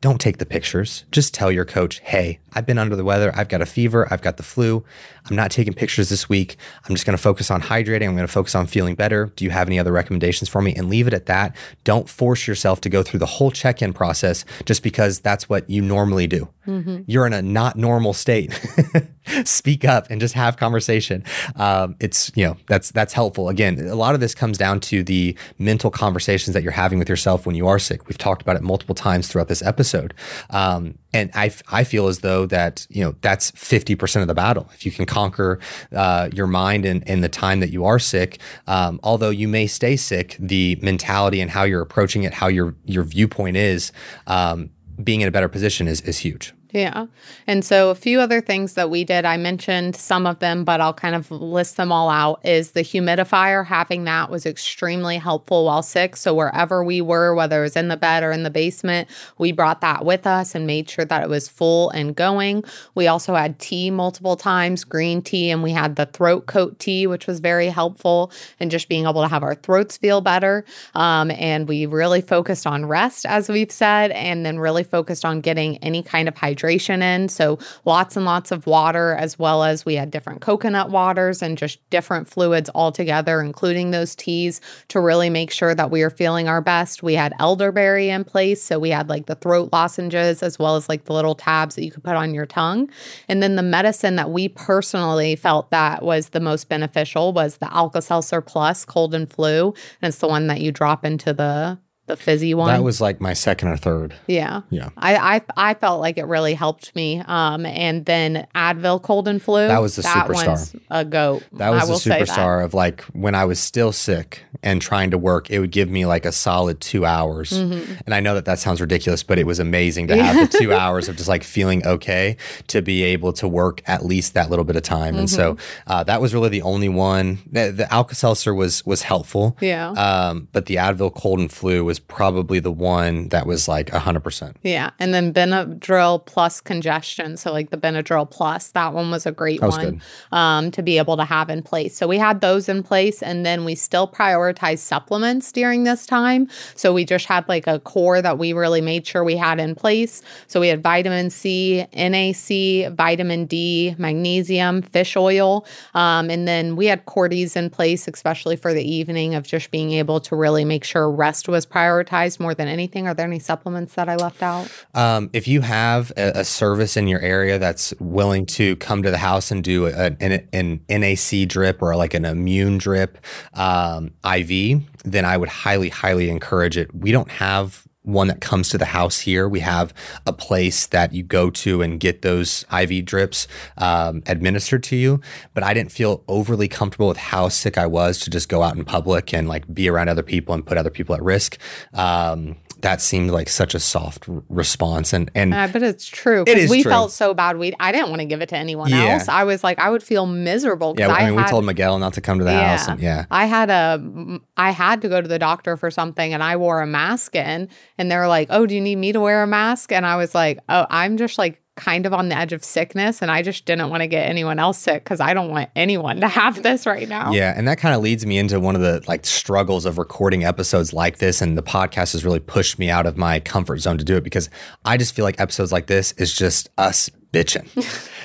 Don't take the pictures. Just tell your coach, hey, I've been under the weather. I've got a fever. I've got the flu. I'm not taking pictures this week. I'm just going to focus on hydrating. I'm going to focus on feeling better. Do you have any other recommendations for me? And leave it at that. Don't force yourself to go through the whole check in process just because that's what you normally do. Mm-hmm. You're in a not normal state. Speak up and just have conversation. Um, it's you know that's that's helpful. Again, a lot of this comes down to the mental conversations that you're having with yourself when you are sick. We've talked about it multiple times throughout this episode. Um, and I, I feel as though that you know that's 50% of the battle if you can conquer uh, your mind in, in the time that you are sick. Um, although you may stay sick the mentality and how you're approaching it how your your viewpoint is um, being in a better position is is huge yeah. And so a few other things that we did, I mentioned some of them, but I'll kind of list them all out is the humidifier. Having that was extremely helpful while sick. So wherever we were, whether it was in the bed or in the basement, we brought that with us and made sure that it was full and going. We also had tea multiple times, green tea, and we had the throat coat tea, which was very helpful and just being able to have our throats feel better. Um, and we really focused on rest, as we've said, and then really focused on getting any kind of hydration hydration in. So lots and lots of water, as well as we had different coconut waters and just different fluids all together, including those teas to really make sure that we are feeling our best. We had elderberry in place. So we had like the throat lozenges as well as like the little tabs that you could put on your tongue. And then the medicine that we personally felt that was the most beneficial was the Alka Seltzer Plus cold and flu. And it's the one that you drop into the the fizzy one. That was like my second or third. Yeah. Yeah. I I, I felt like it really helped me. Um, and then Advil cold and flu. That was the that superstar. a goat. That was the superstar of like when I was still sick and trying to work, it would give me like a solid two hours. Mm-hmm. And I know that that sounds ridiculous, but it was amazing to have the two hours of just like feeling okay to be able to work at least that little bit of time. Mm-hmm. And so mm-hmm. uh, that was really the only one. The, the Alka Seltzer was was helpful. Yeah. Um, but the Advil cold and flu was was probably the one that was like 100%. Yeah. And then Benadryl plus congestion. So, like the Benadryl plus, that one was a great was one um, to be able to have in place. So, we had those in place. And then we still prioritized supplements during this time. So, we just had like a core that we really made sure we had in place. So, we had vitamin C, NAC, vitamin D, magnesium, fish oil. Um, and then we had Cordy's in place, especially for the evening of just being able to really make sure rest was prioritized prioritized more than anything? Are there any supplements that I left out? Um, if you have a, a, service in your area that's willing to come to the house and do a, an, an, NAC drip or like an immune drip um, IV, then I would highly, highly encourage it. We don't have one that comes to the house here. We have a place that you go to and get those IV drips um, administered to you. But I didn't feel overly comfortable with how sick I was to just go out in public and like be around other people and put other people at risk. Um, that seemed like such a soft r- response and and uh, but it's true it is we true. felt so bad we I didn't want to give it to anyone yeah. else I was like I would feel miserable yeah I, mean had, we told Miguel not to come to the yeah, house and yeah I had a I had to go to the doctor for something and I wore a mask in and they were like oh do you need me to wear a mask and I was like oh I'm just like kind of on the edge of sickness and I just didn't want to get anyone else sick because I don't want anyone to have this right now. Yeah. And that kind of leads me into one of the like struggles of recording episodes like this. And the podcast has really pushed me out of my comfort zone to do it because I just feel like episodes like this is just us bitching,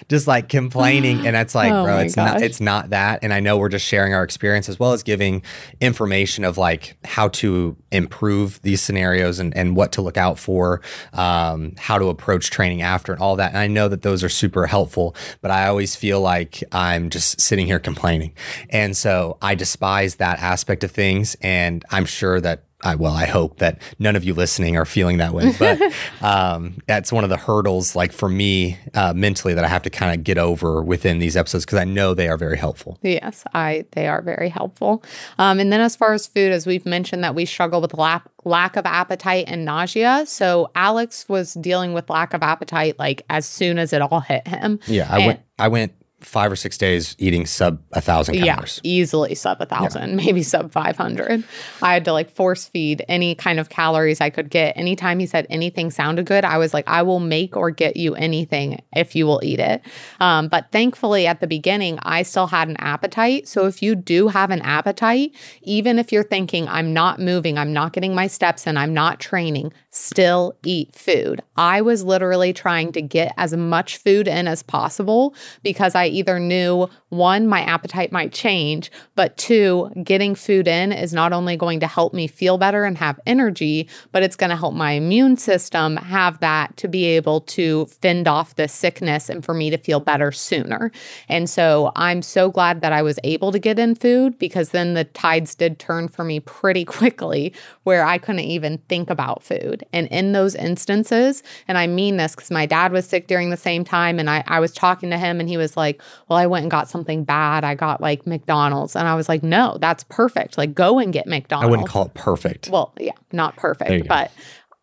just like complaining. And it's like, oh bro, it's gosh. not, it's not that. And I know we're just sharing our experience as well as giving information of like how to improve these scenarios and, and what to look out for, um, how to approach training after and all that. And I know that those are super helpful, but I always feel like I'm just sitting here complaining. And so I despise that aspect of things. And I'm sure that I, well, I hope that none of you listening are feeling that way, but um, that's one of the hurdles, like for me uh, mentally, that I have to kind of get over within these episodes because I know they are very helpful. Yes, I they are very helpful. Um, and then as far as food, as we've mentioned, that we struggle with lack lack of appetite and nausea. So Alex was dealing with lack of appetite like as soon as it all hit him. Yeah, I And- went. I went five or six days eating sub a thousand calories. Yeah, easily sub a thousand, maybe sub 500. I had to like force feed any kind of calories I could get. Anytime he said anything sounded good, I was like, I will make or get you anything if you will eat it. Um, but thankfully, at the beginning, I still had an appetite. So if you do have an appetite, even if you're thinking, I'm not moving, I'm not getting my steps in, I'm not training, still eat food. I was literally trying to get as much food in as possible because I either knew one, my appetite might change, but two, getting food in is not only going to help me feel better and have energy, but it's going to help my immune system have that to be able to fend off this sickness and for me to feel better sooner. And so I'm so glad that I was able to get in food because then the tides did turn for me pretty quickly where I couldn't even think about food. And in those instances, and I mean this because my dad was sick during the same time, and I, I was talking to him and he was like, Well, I went and got something bad. I got like McDonald's. And I was like, No, that's perfect. Like, go and get McDonald's. I wouldn't call it perfect. Well, yeah, not perfect, but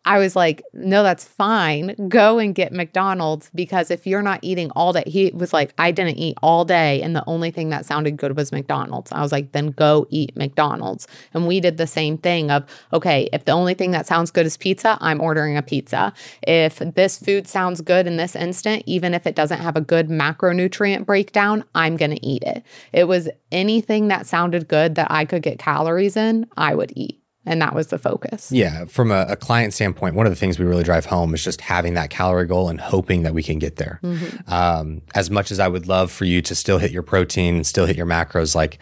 I was like, no, that's fine. Go and get McDonald's because if you're not eating all day, he was like, I didn't eat all day. And the only thing that sounded good was McDonald's. I was like, then go eat McDonald's. And we did the same thing of, okay, if the only thing that sounds good is pizza, I'm ordering a pizza. If this food sounds good in this instant, even if it doesn't have a good macronutrient breakdown, I'm going to eat it. It was anything that sounded good that I could get calories in, I would eat. And that was the focus. Yeah, from a, a client standpoint, one of the things we really drive home is just having that calorie goal and hoping that we can get there. Um, as much as I would love for you to still hit your protein, and still hit your macros, like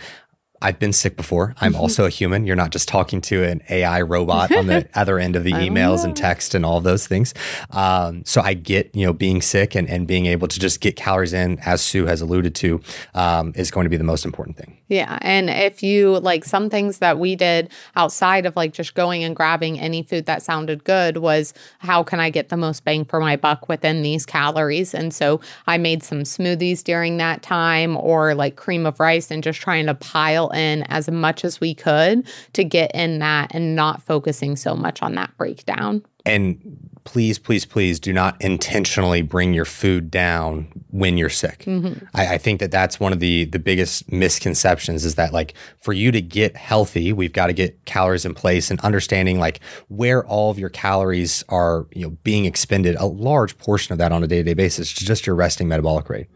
I've been sick before. I'm also a human. You're not just talking to an AI robot on the other end of the emails and text and all those things. Um, so I get, you know, being sick and, and being able to just get calories in, as Sue has alluded to, um, is going to be the most important thing. Yeah. And if you like some things that we did outside of like just going and grabbing any food that sounded good was how can I get the most bang for my buck within these calories? And so I made some smoothies during that time or like cream of rice and just trying to pile in as much as we could to get in that and not focusing so much on that breakdown. And please, please, please do not intentionally bring your food down when you're sick. Mm-hmm. I, I think that that's one of the the biggest misconceptions is that like for you to get healthy, we've got to get calories in place and understanding like where all of your calories are, you know, being expended. A large portion of that on a day to day basis is just your resting metabolic rate.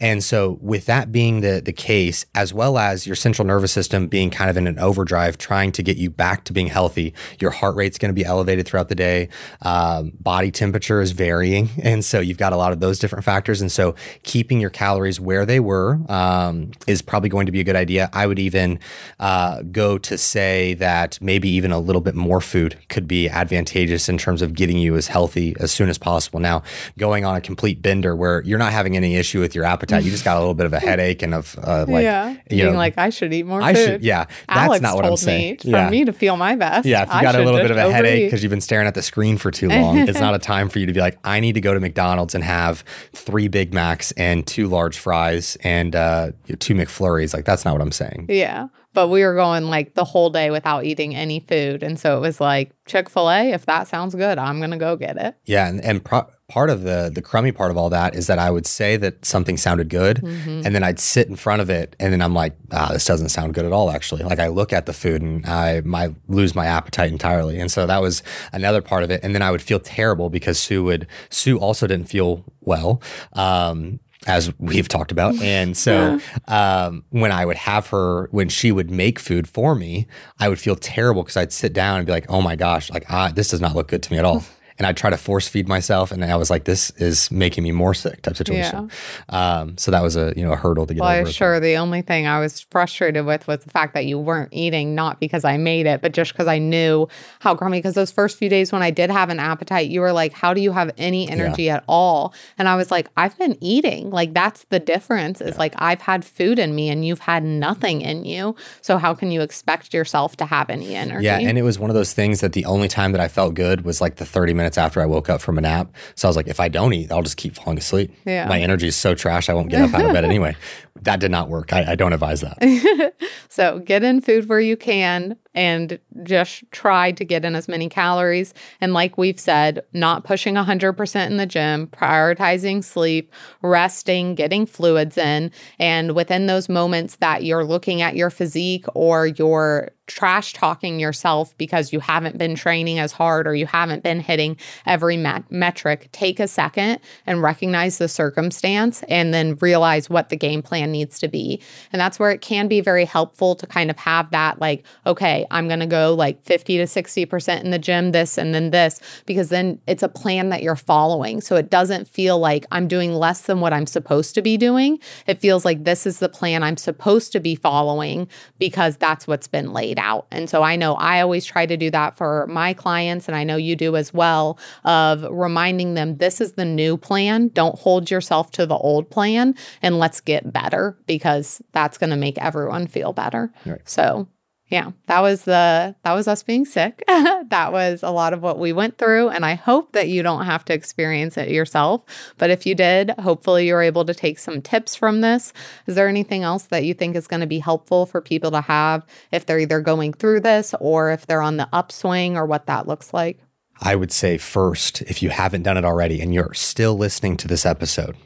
And so with that being the the case, as well as your central nervous system being kind of in an overdrive, trying to get you back to being healthy, your heart rate's going to be elevated throughout the day. Um, body temperature is varying, and so you've got a lot of those different factors. And so keeping your calories where they were um, is probably going to be a good idea. I would even uh, go to say that maybe even a little bit more food could be advantageous in terms of getting you as healthy as soon as possible. Now, going on a complete bender where you're not having any issue with your appetite, you just got a little bit of a headache and of uh, like, yeah. you Being know, like, I should eat more I food. should, yeah, that's Alex not what I'm saying. me for yeah. me to feel my best. Yeah, if you I got a little bit of a headache because you've been staring at the screen for too long, it's not a time for you to be like, I need to go to McDonald's and have three Big Macs and two large fries and uh, two McFlurries. Like, that's not what I'm saying. Yeah. But we were going like the whole day without eating any food. And so it was like Chick fil A, if that sounds good, I'm going to go get it. Yeah, and, and pro- part of the the crummy part of all that is that I would say that something sounded good, Mm-hmm. and then I'd sit in front of it, and then I'm like, ah, this doesn't sound good at all. Actually, like I look at the food and I might lose my appetite entirely, and so that was another part of it. And then I would feel terrible because Sue would Sue also didn't feel well. Um, as we've talked about. And so um, when I would have her, when she would make food for me, I would feel terrible because I'd sit down and be like, oh my gosh, like ah, this does not look good to me at all. and I'd try to force feed myself, and I was like, this is making me more sick type situation. Um, so that was a you know a hurdle to get Well, over. I well. sure the only thing I was frustrated with was the fact that you weren't eating, not because I made it, but just because I knew how grumpy. Because those first few days when I did have an appetite, you were like, How do you have any energy at all? And I was like, I've been eating. Like, that's the difference is like, I've had food in me and you've had nothing in you. So, how can you expect yourself to have any energy? Yeah, and it was one of those things that the only time that I felt good was like the 30 minutes after I woke up from a nap. So I was like, if I don't eat, I'll just keep falling asleep. Yeah. My energy is so trash, I won't get up out of bed anyway. That did not work. I, I don't advise that. So get in food where you can and just try to get in as many calories. And like we've said, not pushing 100% in the gym, prioritizing sleep, resting, getting fluids in. And within those moments that you're looking at your physique or you're trash talking yourself because you haven't been training as hard or you haven't been hitting every met- metric, take a second and recognize the circumstance and then realize what the game plan needs to be. And that's where it can be very helpful to kind of have that like, okay, I'm going to go like 50 to 60% in the gym, this and then this, because then it's a plan that you're following. So it doesn't feel like I'm doing less than what I'm supposed to be doing. It feels like this is the plan I'm supposed to be following because that's what's been laid out. And so I know I always try to do that for my clients, and I know you do as well, of reminding them this is the new plan. Don't hold yourself to the old plan and let's get better because that's going to make everyone feel better. Right. So yeah, that was the that was us being sick. that was a lot of what we went through and I hope that you don't have to experience it yourself. But if you did, hopefully you're able to take some tips from this. Is there anything else that you think is going to be helpful for people to have if they're either going through this or if they're on the upswing or what that looks like? I would say first, if you haven't done it already and you're still listening to this episode,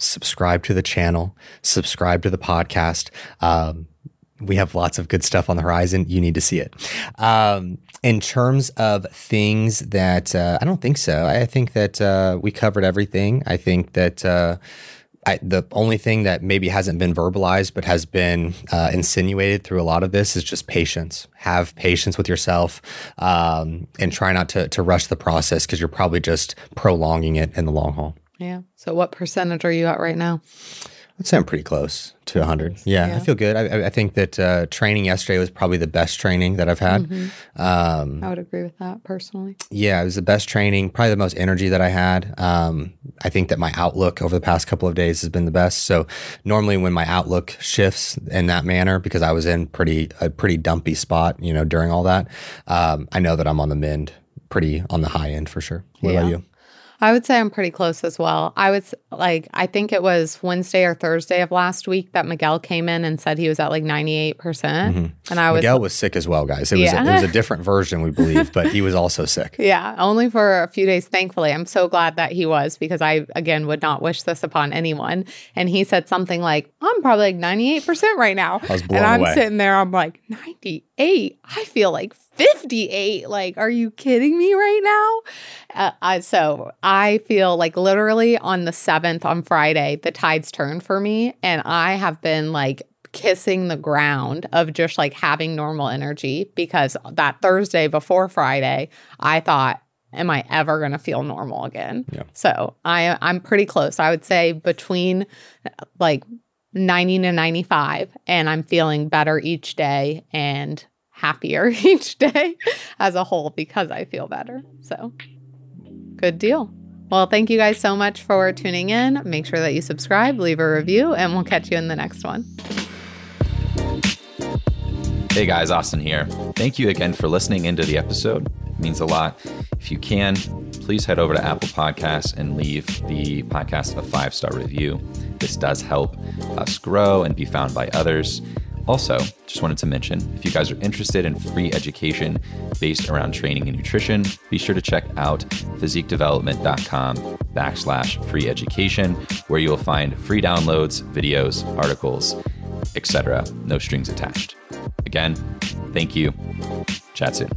subscribe to the channel, subscribe to the podcast. Um, we have lots of good stuff on the horizon. You need to see it. Um, in terms of things that uh, I don't think so. I think that uh, we covered everything. I think that. Uh, I, the only thing that maybe hasn't been verbalized but has been uh, insinuated through a lot of this is just patience. Have patience with yourself um, and try not to, to rush the process because you're probably just prolonging it in the long haul. Yeah. So what percentage are you at right now? I'd say I'm pretty close to 100. Yeah, Yeah. I feel good. I, I- think that uh, training yesterday was probably the best training that I've had. Um, I would agree with that personally. Yeah, it was the best training, probably the most energy that I had. Um, I think that my outlook over the past couple of days has been the best. So normally when my outlook shifts in that manner, because I was in pretty a pretty dumpy spot, you know, during all that, um, I know that I'm on the mend, pretty on the high end for sure. What about you? I would say I'm pretty close as well. I was like, I think it was Wednesday or Thursday of last week that Miguel came in and said he was at like 98%. percent mm-hmm. And I was, Miguel was sick as well, guys. It was Yeah. it was a different version, we believe, but he was also sick. yeah, only for a few days, thankfully. I'm so glad that he was because I, again, would not wish this upon anyone. And he said something like, I'm probably like 98% right now. I was blown and I'm away. sitting there, I'm like, 98? I feel like 58. Like, are you kidding me right now? Uh, I, so I feel like literally on the 7th on Friday, the tides turned for me. And I have been like, kissing the ground of just like having normal energy because that Thursday before Friday, I thought, am I ever going to feel normal again? Yeah. So I I'm pretty close. I would say between like 90 to 95 and I'm feeling better each day and happier each day as a whole because I feel better. So good deal. Well, thank you guys so much for tuning in. Make sure that you subscribe, leave a review, and we'll catch you in the next one. Hey guys, Austin here. Thank you again for listening into the episode. It means a lot. If you can, please head over to Apple Podcasts and leave the podcast a five star review. This does help us grow and be found by others. Also, just wanted to mention if you guys are interested in free education based around training and nutrition, be sure to check out physiquedevelopment.com backslash free education, where you will find free downloads, videos, articles, etc. No strings attached. Again, thank you. Chat soon.